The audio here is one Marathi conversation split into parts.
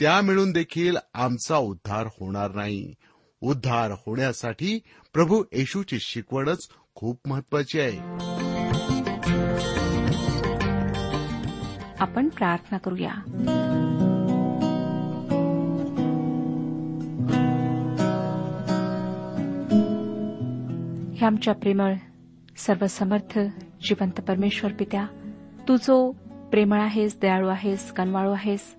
त्या मिळून देखील आमचा उद्धार होणार नाही. उद्धार होण्यासाठी प्रभू येशूची शिकवणच खूप महत्वाची आहे. आपण प्रार्थना करूया. हे आमच्या प्रेमळ सर्वसमर्थ जिवंत परमेश्वर पित्या तू जो प्रेमळ आहेस दयाळू आहेस कनवाळू आहेस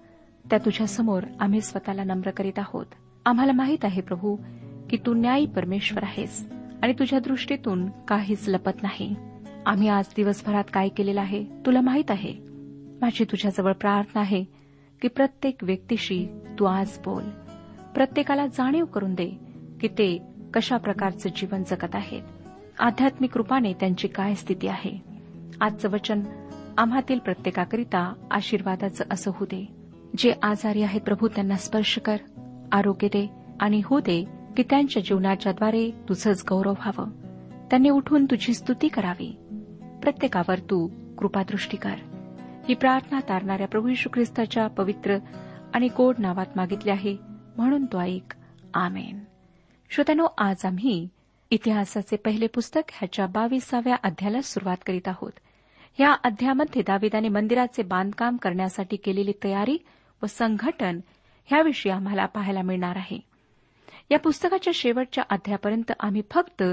त्या तुझ्यासमोर आम्ही स्वतःला नम्र करीत आहोत. आम्हाला माहीत आहे प्रभू की तू न्यायी परमेश्वर आहेस आणि तुझ्या दृष्टीतून काहीच लपत नाही. आम्ही आज दिवसभरात काय केलेलं आहे तुला माहीत आहे. माझी तुझ्याजवळ प्रार्थना आहे की प्रत्येक व्यक्तीशी तू आज बोल. प्रत्येकाला जाणीव करून दे की ते कशा प्रकारचं जीवन जगत आहेत. आध्यात्मिक रूपाने त्यांची काय स्थिती आहे. आजचं वचन आम्हातील प्रत्येकाकरिता आशीर्वादाचं असं होऊ दे. जे आजारी आहेत प्रभू त्यांना स्पर्श कर. आरोग्य दे आणि हो दे की त्यांच्या जीवनाच्याद्वारे तुझंच गौरव व्हावं. त्यांनी उठून तुझी स्तुती करावी. प्रत्येकावर तू कृपादृष्टी कर. ही प्रार्थना तारणाऱ्या प्रभू यशू ख्रिस्ताच्या पवित्र आणि गोड नावात मागितली आहे म्हणून तो ऐक. आमेन. श्रोत्यानो आज आम्ही इतिहासाचे पहिले पुस्तक ह्याच्या बावीसाव्या अध्यायाला सुरुवात करीत आहोत. या अध्यायामध्ये दाविदाने मंदिराचे बांधकाम करण्यासाठी केलेली तयारी व संघटन ह्याविषयी आम्हाला पाहायला मिळणार आहे. या पुस्तकाच्या शेवटच्या अध्यापर्यंत आम्ही फक्त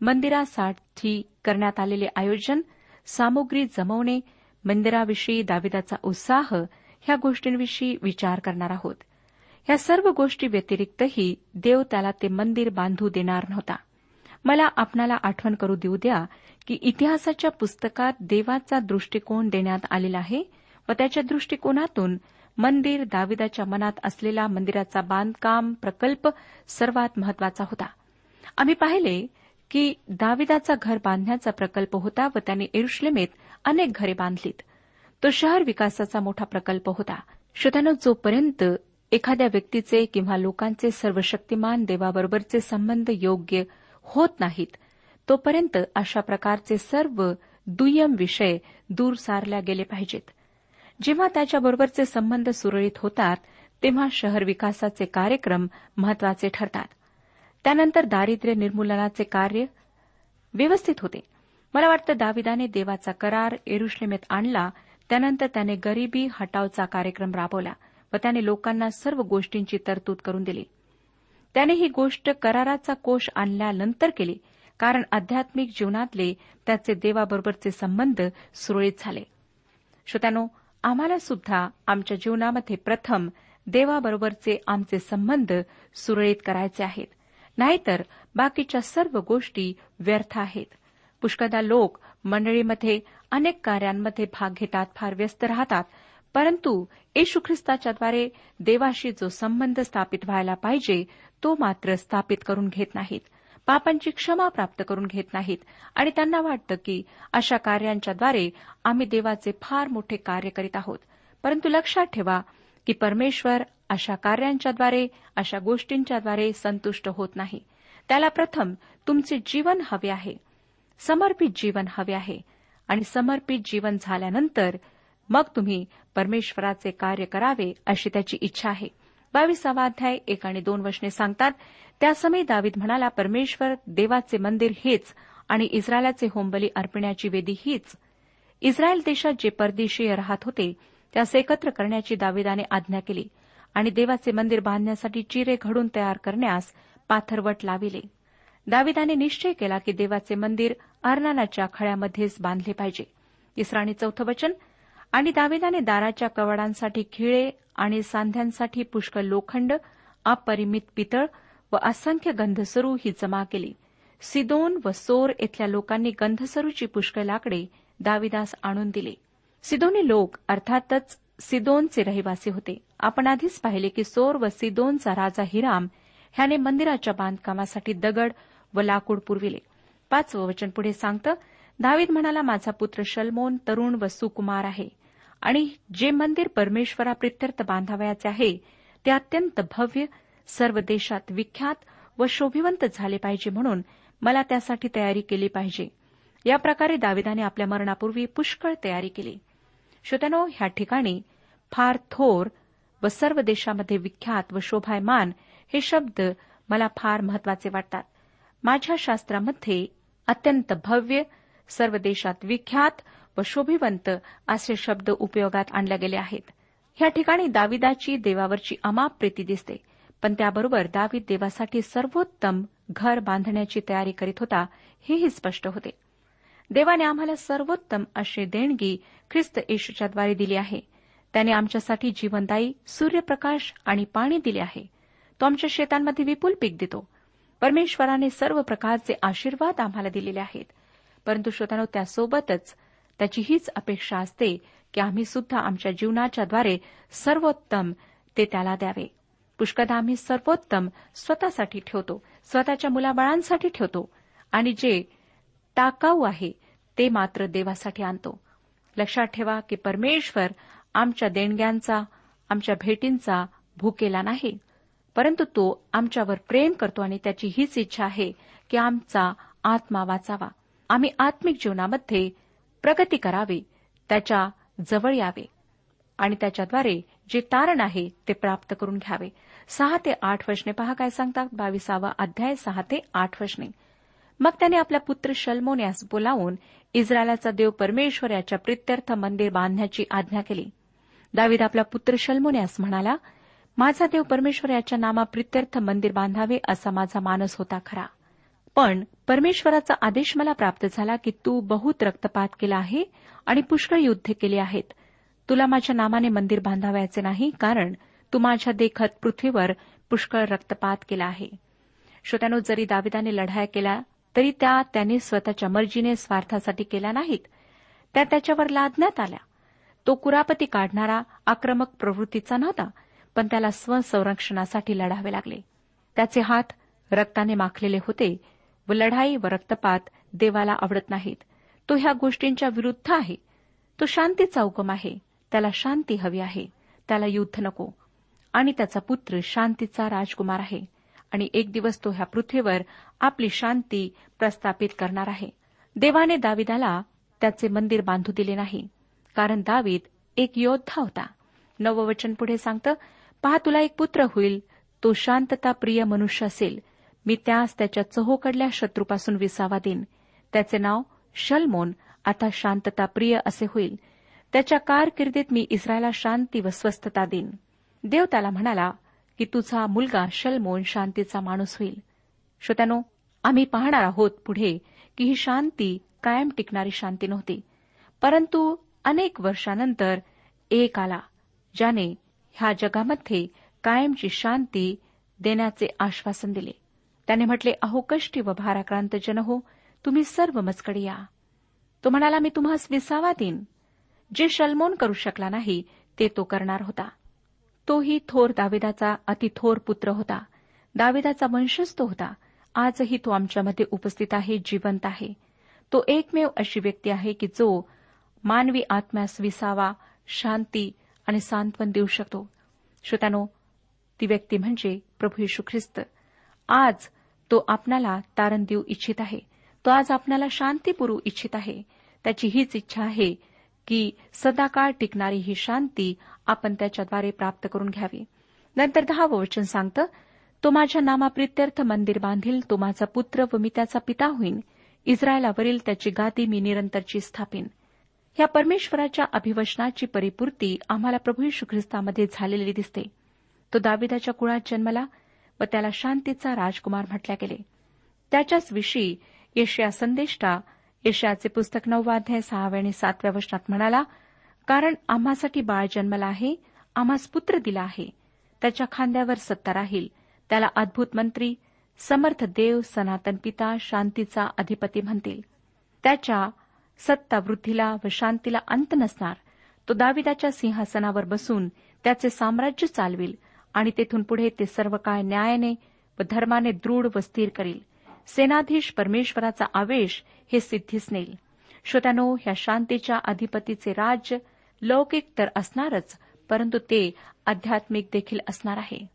मंदिरासाठी करण्यात आलेले आयोजन सामुग्री जमवणे मंदिराविषयी दाविदाचा उत्साह ह्या गोष्टींविषयी विचार करणार आहोत. ह्या सर्व गोष्टी व्यतिरिक्तही देव त्याला ते मंदिर बांधू देणार नव्हता. मला आपणाला आठवण करू देऊ द्या की इतिहासाच्या पुस्तकात देवाचा दृष्टिकोन देण्यात आलेला आहे व त्याच्या दृष्टिकोनातून मंदिर दाविदाच्या मनात असलेला मंदिराचा बांधकाम प्रकल्प सर्वात महत्त्वाचा होता. आम्ही पाहिले की दाविदाचा घर बांधण्याचा प्रकल्प होता व त्याने एरुश्लेमेत अनेक घरे बांधलीत. तो शहर विकासाचा मोठा प्रकल्प होता. श्रोत्यानं जोपर्यंत एखाद्या व्यक्तीचे किंवा लोकांचे सर्वशक्तिमान देवाबरोबरचे संबंध योग्य होत नाहीत तोपर्यंत अशा प्रकारचे सर्व दुय्यम विषय दूर सारल्या गेले पाहिजेत. जेव्हा त्याच्याबरोबरचे संबंध सुरळीत होतात तेव्हा शहर विकासाचे कार्यक्रम महत्त्वाचे ठरतात. त्यानंतर दारिद्र्य निर्मूलनाचे कार्य व्यवस्थित होते. मला वाटतं दाविदाने देवाचा करार एरुश्लेमेत आणला त्यानंतर त्याने गरिबी हटावचा कार्यक्रम राबवला व त्याने लोकांना सर्व गोष्टींची तरतूद करून दिली. त्याने ही गोष्ट कराराचा कोश आणल्यानंतर केली कारण आध्यात्मिक जीवनातले त्याचे देवाबरोबरचे संबंध सुरळीत झाले. श्रोत्यानो आम्हाला सुद्धा आमच्या जीवनामध्ये प्रथम देवाबरोबरचे आमचे संबंध सुरळीत करायचे आहेत. नाहीतर बाकीच्या सर्व गोष्टी व्यर्थ आहेत. पुष्कदा लोक मंडळीमध्ये अनेक कार्यांमध्ये भाग घेतात फार व्यस्त राहतात. परंतु येशू ख्रिस्ताच्याद्वारे देवाशी जो संबंध स्थापित व्हायला पाहिजे तो मात्र स्थापित करून घेत नाहीत. पापांची क्षमा प्राप्त करून घेत नाहीत. आणि त्यांना वाटतं की अशा कार्यांच्याद्वारे आम्ही देवाचे फार मोठे कार्य करीत आहोत. परंतु लक्षात ठेवा की परमेश्वर अशा कार्यांच्याद्वारे अशा गोष्टींच्याद्वारे संतुष्ट होत नाही. त्याला प्रथम तुमचे जीवन हवे आहे. समर्पित जीवन हवे आहे. आणि समर्पित जीवन झाल्यानंतर मग तुम्ही परमेश्वराचे कार्य करावे अशी त्याची इच्छा आहे. बावीसावा अध्याय एक आणि दोन वशने सांगतात त्यासमयी दावीद म्हणाला परमेश्वर देवाचे मंदिर हेच आणि इस्रायलाचे होमबली अर्पण्याची वेदी हीच. इस्रायल देशात जे परदेशीय राहत होते त्यास एकत्र करण्याची दाविदाने आज्ञा केली आणि देवाचे मंदिर बांधण्यासाठी चिरे घडून तयार करण्यास पाथरवट लाविले. दाविदाने निश्चय केला की देवाचे मंदिर अर्नानाच्या खळ्यामध्येच बांधले पाहिजे. इस्राणी चौथं वचन. आणि दाविदाने दाराच्या कवाडांसाठी खिळे आणि सांध्यांसाठी पुष्कळ लोखंड अपरिमित पितळ व असंख्य गंधसरू ही जमा केली. सिदोन व सोर इथल्या लोकांनी गंधसरूची पुष्कळ लाकडे दाविदास आणून दिली. सिदोनी लोक अर्थातच सिदोनचे रहिवासी होते. आपण आधीच पाहिले की सोर व सिदोनचा राजा हिराम ह्याने मंदिराच्या बांधकामासाठी दगड व लाकूड पुरविले. पाचवं वचन पुढे सांगतं दावीद म्हणाला माझा पुत्र शलमोन तरुण व सुकुमार आहे. आणि जे मंदिर परमेश्वराप्रित्यर्थ बांधावयाचे आहे ते अत्यंत भव्य सर्व देशात विख्यात व शोभिवंत झाले पाहिजे म्हणून मला त्यासाठी तयारी केली पाहिजे. या प्रकारे दाविदाने आपल्या मरणापूर्वी पुष्कळ तयारी केली. श्रोत्यानो ह्या ठिकाणी फार थोर व सर्व देशामध्ये विख्यात व शोभायमान हे शब्द मला फार महत्त्वाचे वाटतात. माझ्या शास्त्रामध्ये अत्यंत भव्य सर्व देशात विख्यात व शोभिवंत असे शब्द उपयोगात आणले गेले आहेत. ह्या ठिकाणी दाविदाची देवावरची अमाप प्रीती दिसते. पण त्याबरोबर दावीद देवासाठी सर्वोत्तम घर बांधण्याची तयारी करीत होता हेही स्पष्ट होते. देवाने आम्हाला सर्वोत्तम अशी देणगी ख्रिस्त येशूच्याद्वारे दिली आहे. त्याने आमच्यासाठी जीवनदायी सूर्यप्रकाश आणि पाणी दिले आहे. तो आमच्या शेतांमध्ये विपुल पीक देतो. परमेश्वराने सर्व प्रकारचे आशीर्वाद आम्हाला दिलेले आहेत. परंतु श्रोतानो त्यासोबतच त्याची हीच अपेक्षा असते की आम्ही सुद्धा आमच्या जीवनाच्याद्वारे सर्वोत्तम ते त्याला द्यावे. पुष्कदा आम्ही सर्वोत्तम स्वतःसाठी ठेवतो स्वतःच्या मुलाबाळांसाठी ठेवतो आणि जे टाकाऊ आहे ते मात्र देवासाठी आणतो. लक्षात ठेवा की परमेश्वर आमच्या देणग्यांचा आमच्या भेटींचा भूकेला नाही परंतु तो आमच्यावर प्रेम करतो आणि त्याची हीच इच्छा आहे की आमचा आत्मा वाचावा. आम्ही आत्मिक जीवनामध्ये प्रगती करावी त्याच्याजवळ यावे आणि त्याच्याद्वारे जे तारण आहे ते प्राप्त करून घ्यावे. सहा ते आठ वचने पहा काय सांगतात बावीसावा अध्याय सहा ते आठ वचने मग त्याने आपला पुत्र शल्मोन यास बोलावून इस्रायलाचा देव परमेश्वर याच्या प्रित्यर्थ मंदिर बांधण्याची आज्ञा केली. दावीद आपला पुत्र शल्मोन्यास म्हणाला माझा देव परमेश्वर याच्या नामा प्रित्यर्थ मंदिर बांधावे असा माझा मानस होता खरा. पण परमेश्वराचा आदेश मला प्राप्त झाला की तू बहुत रक्तपात केला आहे आणि पुष्कळ युद्ध केली आहेत. तुला माझ्या नामाने मंदिर बांधावयाचे नाही कारण तू माझ्या देखत पृथ्वीवर पुष्कळ रक्तपात केला आहे. श्रोत्यानो जरी दाविदाने लढाया केला तरी त्या त्याने स्वतःच्या मर्जीने स्वार्थासाठी केल्या नाहीत. त्या त्याच्यावर लादण्यात आल्या. तो कुरापती काढणारा आक्रमक प्रवृत्तीचा नव्हता पण त्याला स्वसंरक्षणासाठी लढावे लागले. त्याचे हात रक्ताने माखलेले होते. व लढाई व रक्तपात देवाला आवडत नाहीत. तो ह्या गोष्टींच्या विरुद्ध आहे. तो शांतीचा उगम आहे. त्याला शांती हवी आहे. त्याला युद्ध नको. आणि त्याचा पुत्र शांतीचा राजकुमार आहे. आणि एक दिवस तो ह्या पृथ्वीवर आपली शांती प्रस्थापित करणार आहे. देवाने दाविदाला त्याचे मंदिर बांधू दिले नाही. कारण दावीद एक योद्धा होता. नववचन पुढे सांगतं पहा तुला एक पुत्र होईल. तो शांतता प्रिय मनुष्य असेल. मी त्यास त्याच्या चहोकडल्या शत्रूपासून विसावा देईन. त्याचे नाव शलमोन आता शांतता प्रिय असे होईल. त्याच्या कारकिर्दीत मी इस्रायला शांती व स्वस्थता देईन. देव त्याला म्हणाला की तुझा मुलगा शलमोन शांतीचा माणूस होईल. श्रोत्यानो आम्ही पाहणार आहोत पुढे की ही शांती कायम टिकणारी शांती नव्हती परंतु अनेक वर्षानंतर एक आला ज्याने ह्या जगामध्ये कायमची शांती देण्याचे आश्वासन दिले. त्याने म्हटले अहो कष्टी व भाराक्रांत जन हो तुम्ही सर्व मजकडे या. तो म्हणाला मी तुम्हास विसावा देईन. जे शलमोन करू शकला नाही ते तो करणार होता. तोही थोर दाविदाचा अतिथोर पुत्र होता. दाविदाचा वंशज तो होता. आजही तो आमच्यामध्ये उपस्थित आहे जिवंत आहे. तो एकमेव अशी व्यक्ती आहे की जो मानवी आत्म्यास विसावा शांती आणि सांत्वन देऊ शकतो. श्रोत्यानो ती व्यक्ती म्हणजे प्रभू यशू ख्रिस्त. आज तो आपणाला तारण देऊ इच्छित आहे. तो आज आपणाला शांती पुरवू इच्छित आहे. त्याची हीच इच्छा आहे की सदाकाळ टिकणारी ही शांती आपण त्याच्याद्वारे प्राप्त करून घ्यावी. नंतर दहावं वचन सांगतं तो माझ्या नामाप्रित्यर्थ मंदिर बांधील तो माझा पुत्र व मी त्याचा पिता होईन. इस्रायलावरील त्याची गादी मी निरंतरची स्थापिन. या परमेश्वराच्या अभिवचनाची परिपूर्ती आम्हाला प्रभू यशू ख्रिस्तामध्ये झालेली दिसते. तो दाविदाच्या कुळात जन्मला व त्याला शांतीचा राजकुमार म्हटल्या गेले. त्याच्याच विषयी येशया संदेष्टा येशयाचे पुस्तक नववाध्याय सहाव्या आणि सातव्या वचनात म्हणाला कारण आम्हासाठी बाळ जन्मला आहे आम्हास पुत्र दिला आहे. त्याच्या खांद्यावर सत्ता राहील. त्याला अद्भुत मंत्री समर्थ देव सनातन पिता शांतीचा अधिपती म्हणतील. त्याच्या सत्ता वृद्धीला व शांतीला अंत नसणार. तो दाविदाच्या सिंहासनावर बसून त्याचे साम्राज्य चालविल आणि तेथून पुढे ते सर्व काय न्यायाने व धर्माने दृढ व स्थिर करील. सेनाधीश परमेश्वराचा आवेश हे सिद्धीस नेईल. श्रोत्यानो ह्या शांतीच्या अधिपतीचे राज्य लौकिक तर असणारच परंतु ते आध्यात्मिक देखील असणार आहे.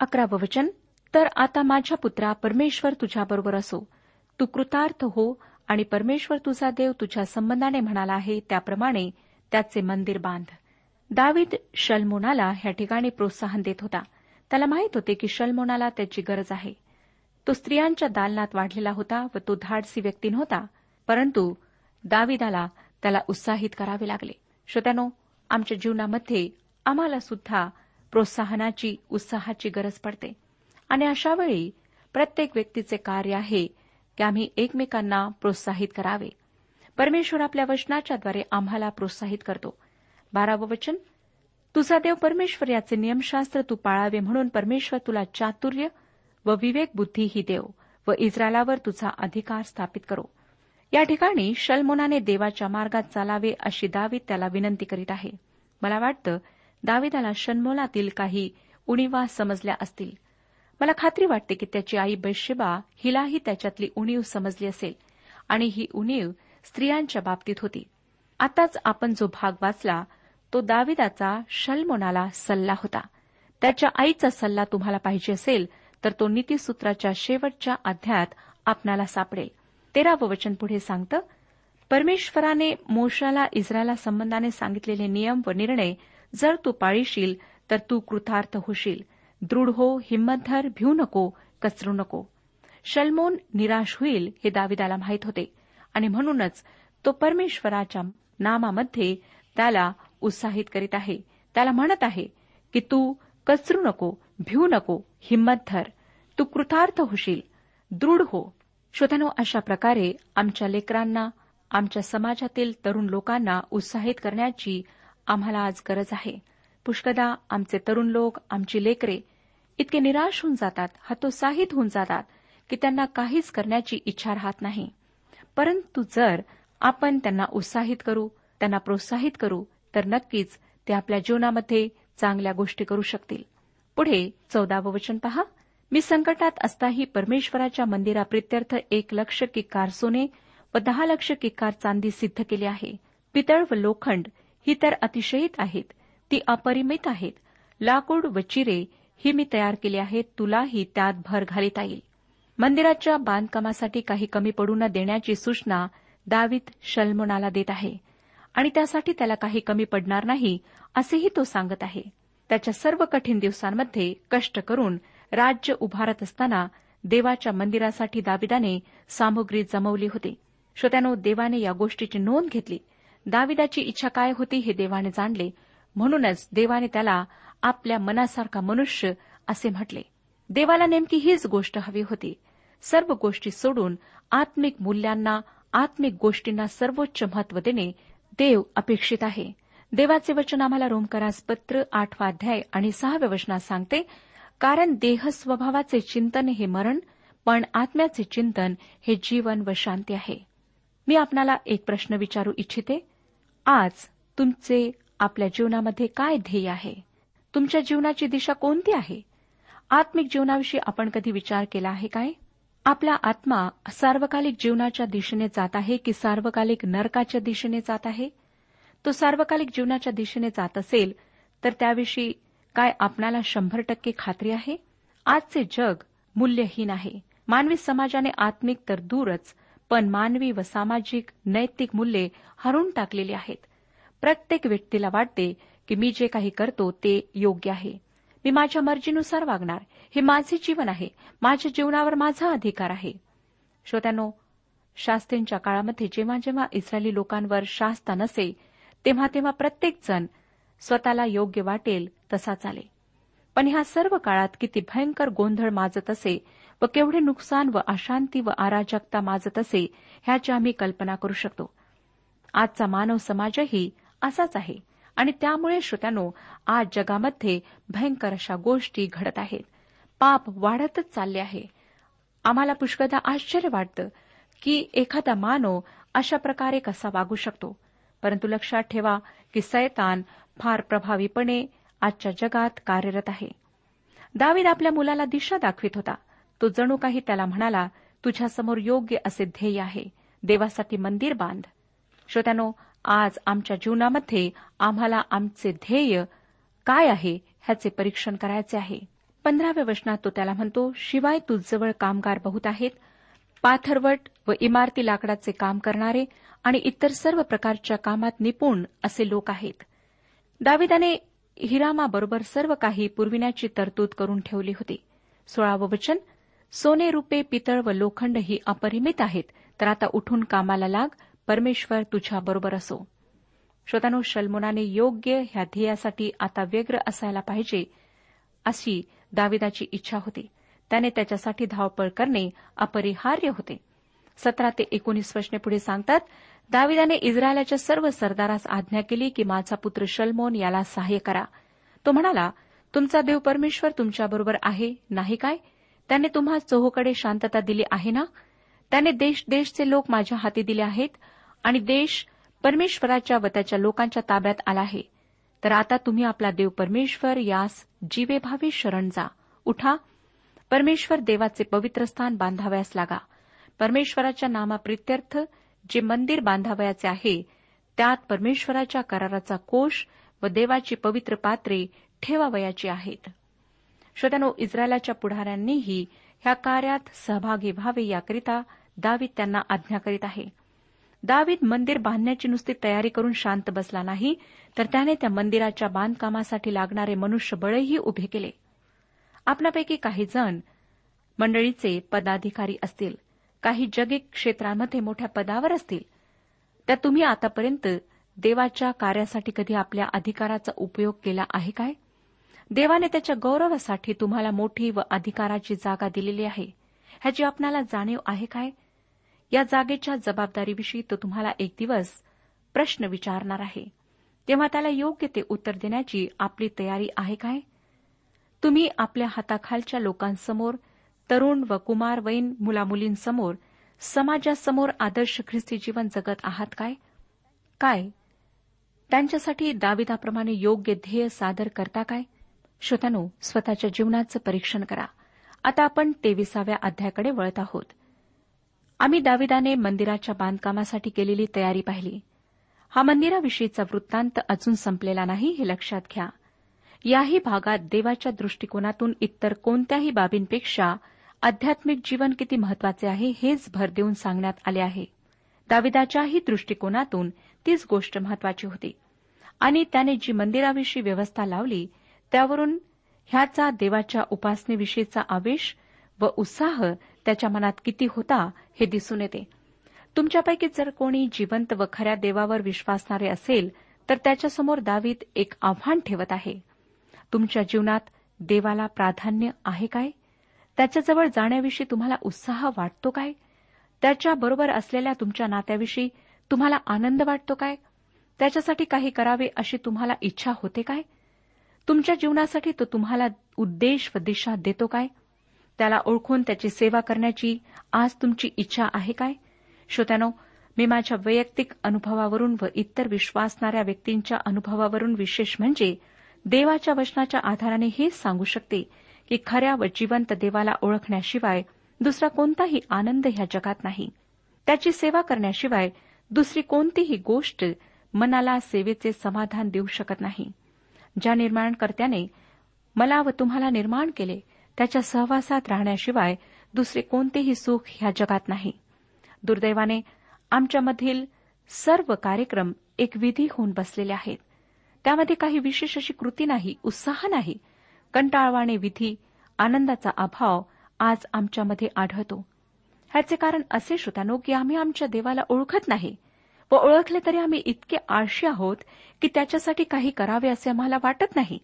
अकरावं वचन तर आता माझ्या पुत्रा परमेश्वर तुझ्याबरोबर असो. तू कृतार्थ हो आणि परमेश्वर तुझा देव तुझ्या संबंधाने म्हणाला आहे त्याप्रमाणे त्याचे मंदिर बांध. दावीद शलमोनाला ह्या ठिकाणी प्रोत्साहन देत होता. त्याला माहीत होते की शलमोनाला त्याची गरज आहे. तो स्त्रियांच्या दालनात वाढलेला होता व तो धाडसी व्यक्ती नव्हता परंतु दाविदाला त्याला उत्साहित करावे लागले. श्रोत्यानो आमच्या जीवनामध्ये आम्हाला सुद्धा प्रोत्साहनाची उत्साहाची गरज पडते. आणि अशावेळी प्रत्येक व्यक्तीचे कार्य आहे की आम्ही एकमेकांना प्रोत्साहित करावे. परमेश्वर आपल्या वचनाच्याद्वारे आम्हाला प्रोत्साहित करतो. बारावं वचन तुझा देव परमेश्वर याचे नियमशास्त्र तू पाळावे म्हणून परमेश्वर तुला चातुर्य व विवेक बुद्धी ही देव व इस्रायलावर तुझा अधिकार स्थापित करो. या ठिकाणी शलमोनाने देवाच्या मार्गात चालावे अशी दावीद त्याला विनंती करीत आहे. मला वाटतं दाविदाला शन्मोनातील काही उणीवा समजल्या असतील. मला खात्री वाटते की त्याची आई बैशेबा हिलाही त्याच्यातली उणीव समजली असेल आणि ही उणीव स्त्रियांच्या बाबतीत होती. आताच आपण जो भाग वाचला तो दाविदाचा शलमोनाला सल्ला होता. त्याच्या आईचा सल्ला तुम्हाला पाहिजे असेल तर तो नीतीसूत्राच्या शेवटच्या अध्यात आपणाला सापडेल. तेरावं वचन पुढे सांगतं परमेश्वराने मोशाला इस्रायला संबंधाने सांगितलेले नियम व निर्णय जर तू पाळीशील तर तू कृतार्थ होशील. दृढ हो हिंमतधर भिऊ नको कचरू नको. शलमोन निराश होईल हे दाविदाला माहीत होते. आणि म्हणूनच तो परमेश्वराच्या नामामध्ये त्याला उत्साहित करीत आहे. त्याला म्हणत आहे की तू कचरू नको भिऊ नको हिंमत धर. तू कृतार्थ होशील. दृढ हो. श्रोत्यानो अशा प्रकारे आमच्या लेकरांना आमच्या समाजातील तरुण लोकांना उत्साहित करण्याची आम्हाला आज गरज आहे. पुष्कदा आमचे तरुण लोक आमची लेकरे इतके निराश होऊन जातात हतोत्साहित होऊन जातात की त्यांना काहीच करण्याची इच्छा राहत नाही. परंतु जर आपण त्यांना उत्साहित करू त्यांना प्रोत्साहित करू तर नक्कीच ते आपल्या जीवनामध्ये चांगल्या गोष्टी करू शकतील. पुढे चौदावं वचन पहा. मी संकटात असताही परमेश्वराच्या मंदिराप्रित्यर्थ एक लक्ष किक्कार सोने व दहा लक्ष किक्कार चांदी सिद्ध केली आहे. पितळ व लोखंड ही तर अतिशयित आहेत. ती अपरिमित आहेत. लाकूड व चिरे ही मी तयार केली आहेत. तुलाही त्यात भर घालिता येईल मंदिराच्या बांधकामासाठी काही कमी पडू न देण्याची सूचना दावीत शल्मोनाला देत आहे. आणि त्यासाठी त्याला काही कमी पडणार नाही असेही तो सांगत आहे. त्याच्या सर्व कठीण दिवसांमध्ये कष्ट करून राज्य उभारत असताना देवाच्या मंदिरासाठी दाविदाने सामुग्री जमवली होती. श्रोत्यानो देवाने या गोष्टीची नोंद घेतली. दाविदाची इच्छा काय होती हे देवाने जाणले. म्हणूनच देवाने त्याला आपल्या मनासारखा मनुष्य असे म्हटले. देवाला नेमकी हीच गोष्ट हवी होती. सर्व गोष्टी सोडून आत्मिक मूल्यांना आत्मिक गोष्टींना सर्वोच्च महत्त्व देणे देव अपेक्षित आहे. देवाचे वचन आम्हाला रोमकरास पत्र आठवा अध्याय आणि सहाव्या वचनात सांगते कारण देह स्वभावाचे चिंतन हे मरण पण आत्म्याचे चिंतन हे जीवन व शांती आहे. मी आपणाला एक प्रश्न विचारू इच्छिते आज तुमचे आपल्या जीवनामध्ये काय ध्येय आहे? तुमच्या जीवनाची दिशा कोणती आहे? आत्मिक जीवनाविषयी आपण कधी विचार केला आहे काय? आपला आत्मा सार्वकालिक जीवनाच्या दिशेने जात आहे की सार्वकालिक नरकाच्या दिशेने जात आहे? तो सार्वकालिक जीवनाच्या दिशेने जात असेल तर त्याविषयी काय आपणाला शंभर टक्के खात्री आहे? आजचे जग मूल्यहीन आहे. मानवी समाजाने आत्मिक तर दूरच पण मानवी व सामाजिक नैतिक मूल्ये हरून टाकलेली आहेत. प्रत्येक व्यक्तीला वाटते की मी जे काही करतो ते योग्य आहे. मी माझ्या मर्जीनुसार वागणार. हे माझे जीवन आहे. माझ्या जीवनावर माझा अधिकार आहे. श्रोत्यानो शास्त्रींच्या काळामध्ये जेव्हा जेव्हा इस्रायली लोकांवर शास्ता नसे तेव्हा तेव्हा प्रत्येकजण स्वतःला योग्य वाटेल तसा चाले. पण ह्या सर्व काळात किती भयंकर गोंधळ माजत असे व केवढे नुकसान व अशांती व अराजकता माजत असे ह्याची आम्ही कल्पना करू शकतो. आजचा मानव समाजही असाच आहे आणि त्यामुळे श्रोत्यानो आज जगामध्ये भयंकर अशा गोष्टी घडत आहेत. पाप वाढतच चालले आहे. आम्हाला पुष्कदा आश्चर्य वाटतं की एखादा मानव अशा प्रकारे कसा वागू शकतो. परंतु लक्षात ठेवा की सैतान फार प्रभावीपणे आजच्या जगात कार्यरत आहे. दावीद आपल्या मुलाला दिशा दाखवित होता. तो जणू काही त्याला म्हणाला तुझ्यासमोर योग्य असे ध्येय आहे. देवासाठी मंदिर बांध. श्रोत्यानो आज आमच्या जीवनामध्ये आम्हाला आमचे ध्येय काय आहे ह्याचे परीक्षण करायचे आहे. पंधराव्या वचनात तो त्याला म्हणतो शिवाय तुझजवळ कामगार बहुत आहेत पाथरवट व इमारती लाकडाचे काम करणारे आणि इतर सर्व प्रकारच्या कामात निपुण असे लोक आहेत. दाविदाने हिरामाबरोबर सर्व काही पुरविण्याची तरतूद करून ठेवली होती. सोळावं वचन सोने रुपे पितळ व लोखंड ही अपरिमित आहेत तर आता उठून कामाला लाग परमेश्वर तुझ्याबरोबर असो. श्रोतानो शल्मुनाने योग्य ह्या ध्येयासाठी आता व्यग्र असायला पाहिजे अशी दाविदाची इच्छा होती. त्याने त्याच्यासाठी धावपळ करणे अपरिहार्य होते. सतरा ते एकोणीस वचने पुढे सांगतात दाविदाने इस्रायलाच्या सर्व सरदारास आज्ञा केली की माझा पुत्र शलमोन याला सहाय्य करा. तो म्हणाला तुमचा देव परमेश्वर तुमच्याबरोबर आहे नाही काय? त्याने तुम्हा चोहोकडे शांतता दिली आहे ना? त्याने देश देशचे लोक माझ्या हाती दिले आहेत आणि देश परमेश्वराच्या व त्याच्या लोकांच्या ताब्यात आला आहे. तर आता तुम्ही आपला देव परमेश्वर यास जीवेभावी शरण जा. उठा परमेश्वर देवाचे पवित्र स्थान बांधावयास लागा. परमेश्वराच्या नामाप्रित्यर्थ जे मंदिर बांधावयाचे आहे त्यात परमेश्वराच्या कराराचा कोष व देवाची पवित्र पात्रे ठेवावयाची आहेत. श्रोत्यानो इस्रायलाच्या पुढाऱ्यांनीही ह्या कार्यात सहभागी व्हावे याकरिता दावीद त्यांना आज्ञा करीत आहे. दावीद मंदिर बांधण्याची नुसती तयारी करून शांत बसला नाही तर त्याने त्या मंदिराच्या बांधकामासाठी लागणारे मनुष्यबळही उभे केले. आपल्यापैकी काही जण मंडळीचे पदाधिकारी असतील काही जगिक क्षेत्रांमध्ये मोठ्या पदावर असतील त्या तुम्ही आतापर्यंत देवाच्या कार्यासाठी कधी आपल्या अधिकाराचा उपयोग केला आहे काय? देवाने त्याच्या गौरवासाठी तुम्हाला मोठी व अधिकाराची जागा दिलेली आहे. ह्याची आपणाला जाणीव आहे काय? या जागेच्या जबाबदारीविषयी तो तुम्हाला एक दिवस प्रश्न विचारणार आहे. तेव्हा त्याला योग्य ते उत्तर देण्याची आपली तयारी आहे काय? तुम्ही आपल्या हाताखालच्या लोकांसमोर तरुण व कुमार वैन मुलामुलींसमोर समाजासमोर आदर्श ख्रिस्ती जीवन जगत आहात काय? काय? त्यांच्यासाठी दाविदाप्रमाणे योग्य ध्येय सादर करता काय? श्रोत्यानो स्वतःच्या जीवनाचं परीक्षण करा. आता आपण तेविसाव्या अध्यायाकडे वळत आहोत. आम्ही दाविदाने मंदिराच्या बांधकामासाठी केलेली तयारी पाहिली. हा मंदिराविषयीचा वृत्तांत अजून संपलेला नाही हे लक्षात घ्या. याही भागात देवाच्या दृष्टिकोनातून इतर कोणत्याही बाबींपेक्षा आध्यात्मिक जीवन किती महत्त्वाचे आहे हेच भर देऊन सांगण्यात आले आहे. दाविदाच्याही दृष्टिकोनातून तीच गोष्ट महत्वाची होती. आणि त्याने जी मंदिराविषयी व्यवस्था लावली त्यावरून ह्याचा देवाच्या उपासनेविषयीचा आवेश व उत्साह त्याच्या मनात किती होता हे दिसून येते. तुमच्यापैकी जर कोणी जिवंत व खऱ्या देवावर विश्वासणारे असेल तर त्याच्यासमोर दावीत एक आव्हान ठेवत आहे. तुमच्या जीवनात देवाला प्राधान्य आहे काय? त्याच्याजवळ जाण्याविषयी तुम्हाला उत्साह वाटतो काय? त्याच्याबरोबर असलेल्या तुमच्या नात्याविषयी तुम्हाला आनंद वाटतो काय? त्याच्यासाठी काही करावे अशी तुम्हाला इच्छा होते काय? तुमच्या जीवनासाठी तो तुम्हाला उद्देश व दिशा देतो काय? त्याला ओळखून त्याची सेवा करण्याची आज तुमची इच्छा आहे काय? श्रोत्यानो मी माझ्या वैयक्तिक अनुभवावरून व इतर विश्वासणाऱ्या व्यक्तींच्या अनुभवावरून विशेष म्हणजे देवाच्या वचनाच्या आधाराने हेच सांगू शकते की खऱ्या व जिवंत देवाला ओळखण्याशिवाय दुसरा कोणताही आनंद ह्या जगात नाही. त्याची सेवा करण्याशिवाय दुसरी कोणतीही गोष्ट मनाला सेवेचे समाधान देऊ शकत नाही. ज्या निर्माणकर्त्याने मला व तुम्हाला निर्माण केले त्याच्या सहवासात राहण्याशिवाय दुसरे कोणतेही सुख ह्या जगात नाही. दुर्दैवाने आमच्यामधील सर्व कार्यक्रम एक विधी होऊन बसलेले आहेत. त्यामध्ये काही विशेष अशी कृती नाही उत्साह नाही. कंटाळवाणे विधी आनंदाचा अभाव आज आमच्यामध्ये आढळतो. ह्याचे कारण असे श्रोतानो की आम्ही आमच्या देवाला ओळखत नाही व ओळखले तरी आम्ही इतके आळशी आहोत की त्याच्यासाठी काही करावे असे आम्हाला वाटत नाही.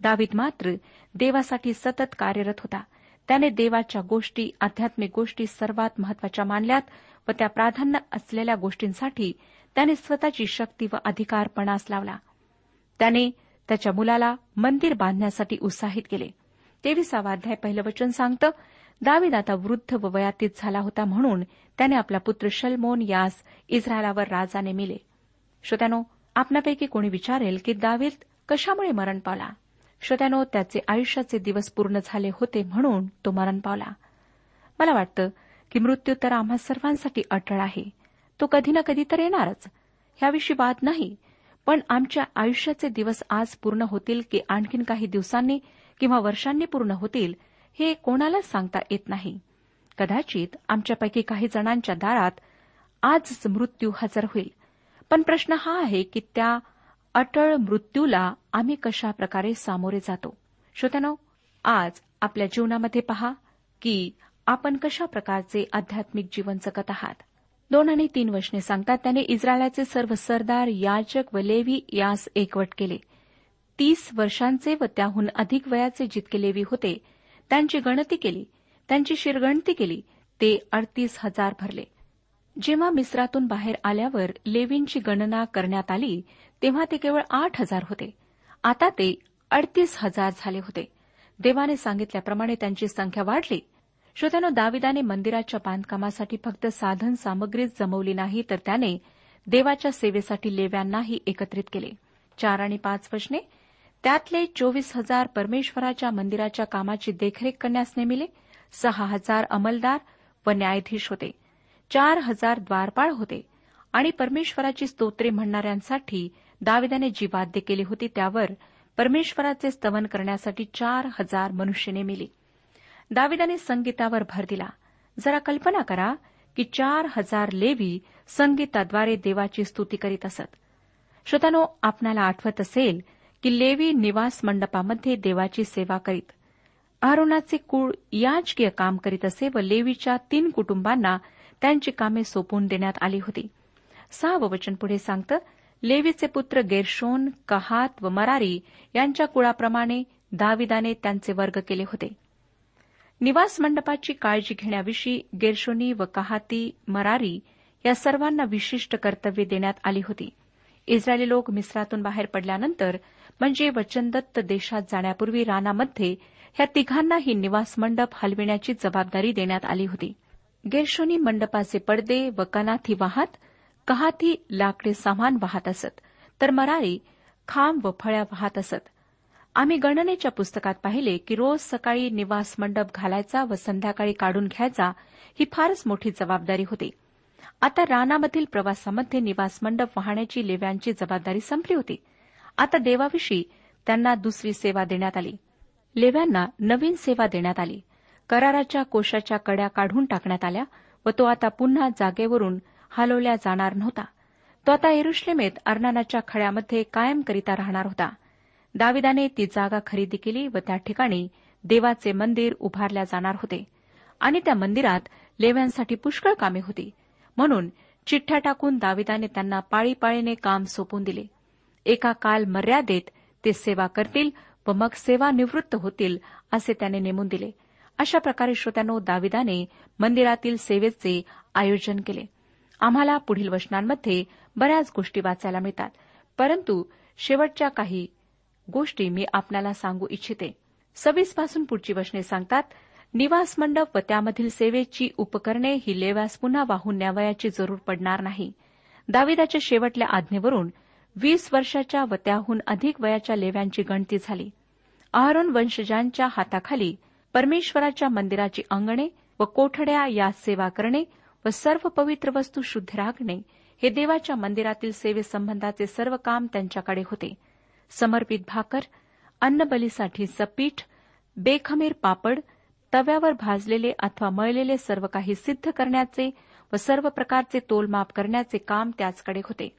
दावीद मात्र देवासाठी सतत कार्यरत होता. त्याने देवाच्या गोष्टी आध्यात्मिक गोष्टी सर्वात महत्त्वाच्या मानल्यात व त्या प्राधान्य असलेल्या गोष्टींसाठी त्याने स्वतःची शक्ती व अधिकारपणास लावला. त्याने त्याच्या मुलाला मंदिर बांधण्यासाठी उत्साहित केले. तेविसावा अध्याय पहिलं वचन सांगतं दावीद आता वृद्ध व वयातीत झाला होता म्हणून त्याने आपला पुत्र शलमोन यास इस्रायलावर राजा नेमिले. श्रोत्यानो आपल्यापैकी कोणी विचारेल की दावीद कशामुळे मरण पावला? श्रोत्यानो त्याचे आयुष्याचे दिवस पूर्ण झाले होते म्हणून तो मरण पावला. मला वाटतं की मृत्यू तर आम्हा सर्वांसाठी अटळ आहे. तो कधी ना कधी तर येणारच. ह्याविषयी वाद नाही. पण आमच्या आयुष्याचे दिवस आज पूर्ण होतील की आणखीन काही दिवसांनी किंवा वर्षांनी पूर्ण होतील हे कोणालाच सांगता येत नाही. कदाचित आमच्यापैकी काही जणांच्या दारात आजच मृत्यू हजर होईल. पण प्रश्न हा आहे की त्या अटळ मृत्यूला आम्ही कशा प्रकारे सामोरे जातो? श्रोत्यानो आज आपल्या जीवनामध्ये पहा की आपण कशा प्रकारचे आध्यात्मिक जीवन जगत आहात? दोन आणि तीन वशने सांगतात त्याने इस्रायलाचे सर्व सरदार याजक व लेवी यास एकवट केले. तीस वर्षांचे व त्याहून अधिक वयाचे जितके लेवी होते त्यांची गणती केली त्यांची शिरगणती केली ते अडतीस हजार भरले. जेव्हा मिस्रातून बाहेर आल्यावर लेवींची गणना करण्यात आली तेव्हा ते केवळ आठ हजार होते. आता ते अडतीस हजार झाले होते. देवाने सांगितल्याप्रमाणे त्यांची संख्या वाढली. श्रोत्यानो दाविदाने मंदिराच्या बांधकामासाठी फक्त साधन सामग्रीच जमवली नाही तर त्याने देवाच्या सेवेसाठी लेव्यांनाही एकत्रित केले. चार आणि पाच वचने त्यातले चोवीस हजार परमेश्वराच्या मंदिराच्या कामाची देखरेख करण्यास नेमिले. सहा हजार अंमलदार व न्यायाधीश होते. चार हजार द्वारपाळ होते. आणि परमेश्वराची स्तोत्रे म्हणणाऱ्यांसाठी दाविदाने जी वाद्य केली होती त्यावर परमेश्वराचे स्तवन करण्यासाठी चार हजार मनुष्य नेमिली. दाविदाने संगीतावर भर दिला. जरा कल्पना करा की चार हजार लेवी संगीताद्वारे देवाची स्तुती करीत असत. श्रोतानो आपणाला आठवत असेल की लेवी निवास मंडपामध्ये देवाची सेवा करीत. अरुणाचे कुळ याजकीय काम करीत असे व लेवीच्या तीन कुटुंबांना त्यांची कामे सोपून देण्यात आली होती. सहावं वचन पुढे सांगतं लेवीचे पुत्र गेरशोन कहात व मरारी यांच्या कुळाप्रमाणे दाविदाने त्यांचे वर्ग केले होते. निवास मंडपाची काळजी घेण्याविषयी गेरशोनी व कहाती मरारी या सर्वांना विशिष्ट कर्तव्य देण्यात आली होती. इस्रायली लोक मिस्रातून बाहेर पडल्यानंतर म्हणजे वचनदत्त देशात जाण्यापूर्वी रानामध्ये ह्या तिघांनाही निवास मंडप हलविण्याची जबाबदारी देण्यात आली होती. गेरशोनी मंडपाचे पडदे व कनाथी वाहत कहाती लाकडे सामान वाहत असत तर मरारी खांब व फळ्या वाहत असत. आम्ही गणनेच्या पुस्तकात पाहिले की रोज सकाळी निवास मंडप घालायचा व संध्याकाळी काढून घ्यायचा ही फारच मोठी जबाबदारी होती. आता रानामधील प्रवासामध्ये निवास मंडप वाहण्याची लेव्यांची जबाबदारी संपली होती. आता देवाविषयी त्यांना दुसरी सेवा देण्यात आली. लेव्यांना नवीन सेवा देण्यात आली. कराराच्या कोशाच्या कड्या काढून टाकण्यात आल्या व तो आता पुन्हा जागेवरून हलवल्या जाणार नव्हता. तो आता एरुश्लेमेत अर्नानाच्या खड्यामध्ये कायमकरिता राहणार होता. दाविदाने ती जागा खरेदी केली व त्या ठिकाणी देवाचे मंदिर उभारल्या जाणार होते. आणि त्या मंदिरात लेव्यांसाठी पुष्कळ कामे होती. म्हणून चिठ्ठ्या टाकून दाविदाने त्यांना पाळीपाळीने काम सोपून दिले. एका काल मर्यादेत ते सेवा करतील व मग सेवा निवृत्त होतील असे त्याने नेमून दिले. अशा प्रकारे श्रोत्यानो दाविदाने मंदिरातील सेवेचे आयोजन केले. आम्हाला पुढील वचनांमध्ये बऱ्याच गोष्टी वाचायला मिळतात. परंतु शेवटच्या काही गोष्टी मी आपणाला सांगू इच्छिते. सव्वीसपासून पुढची वचने सांगतात निवास मंडप व त्यामधील सेवेची उपकरणे ही लेव्यास पुन्हा वाहून न्यावयाची जरूर पडणार नाही. दाविदाच्या शेवटल्या आज्ञेवरून वीस वर्षाच्या व त्याहून अधिक वयाच्या लेव्यांची गणती झाली. आरोन वंशजांच्या हाताखाली परमेश्वराच्या मंदिराची अंगणे व कोठड्या या सेवा करणे व सर्व पवित्र वस्तू शुद्ध राखणे हे देवाच्या मंदिरातील सेवेसंबंधाचे सर्व काम त्यांच्याकडे होते. समर्पित भाकर अन्नबलीसाठीचं पीठ बेखमीर पापड तव्यावर भाजलेले अथवा मळलेले सर्व काही सिद्ध करण्याचे व सर्व प्रकारचे तोलमाप करण्याचे काम त्याचकडे होते.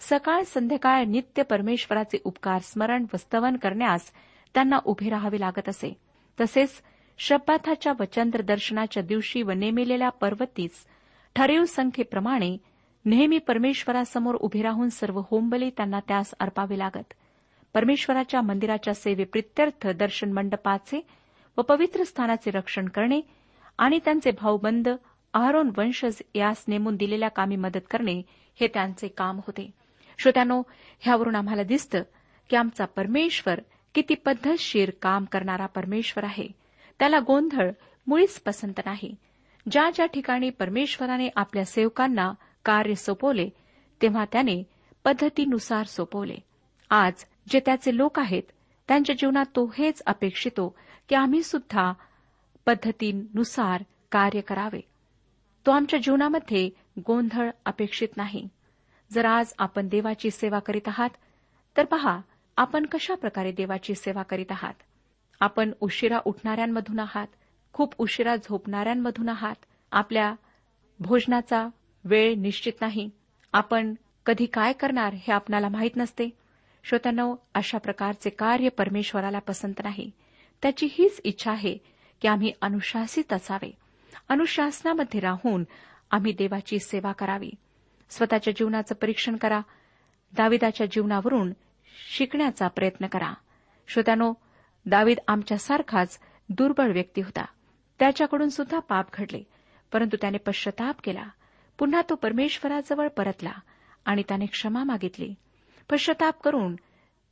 सकाळ संध्याकाळ नित्य परमेश्वराचे उपकार स्मरण व स्तवन करण्यास त्यांना उभे राहावे लागत असे. तसेच शब्बाथाच्या व चंद्रदर्शनाच्या दिवशी व नेमिलेल्या पर्वतीस ठरीव संख्येप्रमाणे नेहमी परमेश्वरासमोर उभे राहून सर्व होमबली त्यांना त्यास अर्पावे लागत. परमेश्वराच्या मंदिराच्या सेवेप्रित्यर्थ दर्शन मंडपाचे व पवित्र स्थानाचे रक्षण करणे आणि त्यांचे भाऊबंद आरोन वंशज यास नेमून दिलेल्या कामी मदत करणे हे त्यांचे काम होते. श्रोत्यानो ह्यावरून आम्हाला दिसतं की आमचा परमेश्वर किती पद्धतशीर काम करणारा परमेश्वर आहे. त्याला गोंधळ मुळीच पसंत नाही. ज्या ज्या ठिकाणी परमेश्वराने आपल्या सेवकांना कार्य सोपवले तेव्हा त्याने पद्धतीनुसार सोपवले. आज जे त्याचे लोक आहेत त्यांच्या जीवनात तो हेच अपेक्षितो की आम्ही सुद्धा पद्धतीनुसार कार्य करावे. तो आमच्या जीवनामध्ये गोंधळ अपेक्षित नाही. जर आज आपण देवाची सेवा करीत आहात तर पहा आपण कशा प्रकारे देवाची सेवा करीत आहात? आपण उशिरा उठणाऱ्यांमधून आहात? खूप उशिरा झोपणाऱ्यांमधून आहात? आपल्या भोजनाचा वेळ निश्चित नाही. आपण कधी काय करणार हे आपणाला माहीत नसते. श्रोत्यानो अशा प्रकारचे कार्य परमेश्वराला पसंत नाही. त्याची हीच इच्छा आहे की आम्ही अनुशासित असावे. अनुशासनामध्ये राहून आम्ही देवाची सेवा करावी. स्वतःच्या जीवनाचं परीक्षण करा. दाविदाच्या जीवनावरून शिकण्याचा प्रयत्न करा. श्रोत्यानो दावीद आमच्यासारखाच दुर्बळ व्यक्ती होता. त्याच्याकडून सुद्धा पाप घडले परंतु त्याने पश्चाताप केला. पुन्हा तो परमेश्वराजवळ परतला आणि त्याने क्षमा मागितली. पश्चाताप करून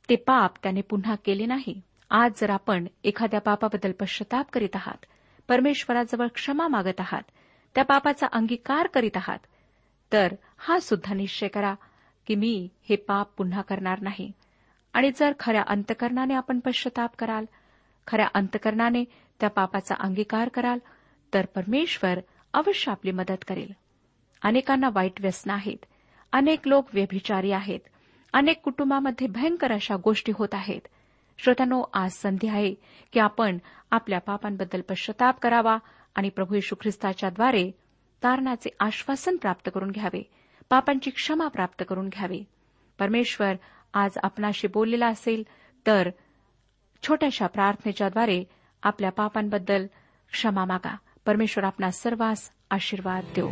ते पाप त्याने पुन्हा केले नाही. आज जर आपण एखाद्या पापाबद्दल पश्चाताप करीत आहात परमेश्वराजवळ क्षमा मागत आहात त्या पापाचा अंगीकार करीत आहात तर हा सुद्धा निश्चय करा की मी हे पाप पुन्हा करणार नाही. आणि जर खऱ्या अंतकरणाने आपण पश्चाताप कराल खऱ्या अंतकरणाने त्या पापाचा अंगीकार कराल तर परमेश्वर अवश्य आपली मदत करेल. अनेकांना वाईट व्यसन आहेत. अनेक लोक व्यभिचारी आहेत. अनेक कुटुंबामध्ये भयंकर अशा गोष्टी होत आहेत. श्रोत्यानो आज संधी आहे की आपण आपल्या पापांबद्दल पश्चाताप करावा आणि प्रभू यशू ख्रिस्ताच्याद्वारे तारणाचे आश्वासन प्राप्त करून घ्यावे पापांची क्षमा प्राप्त करून घ्यावी. परमेश्वर आज आपणाशी बोललेला असेल तर छोट्याशा प्रार्थनेच्याद्वारे आपल्या पापांबद्दल क्षमा मागा. परमेश्वर आपला सर्वांस आशीर्वाद देऊ.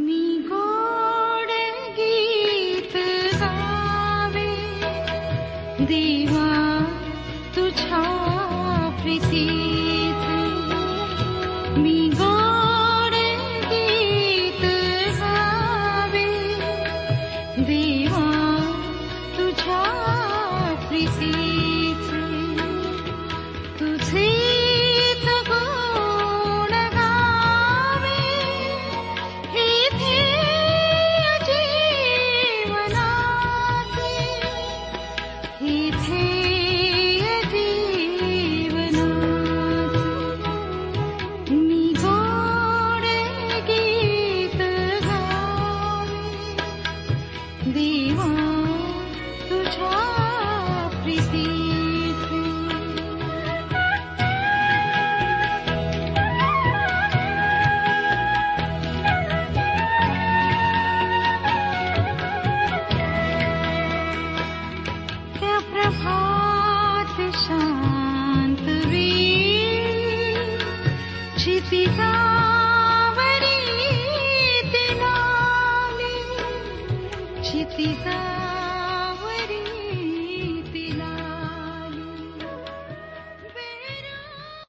देवा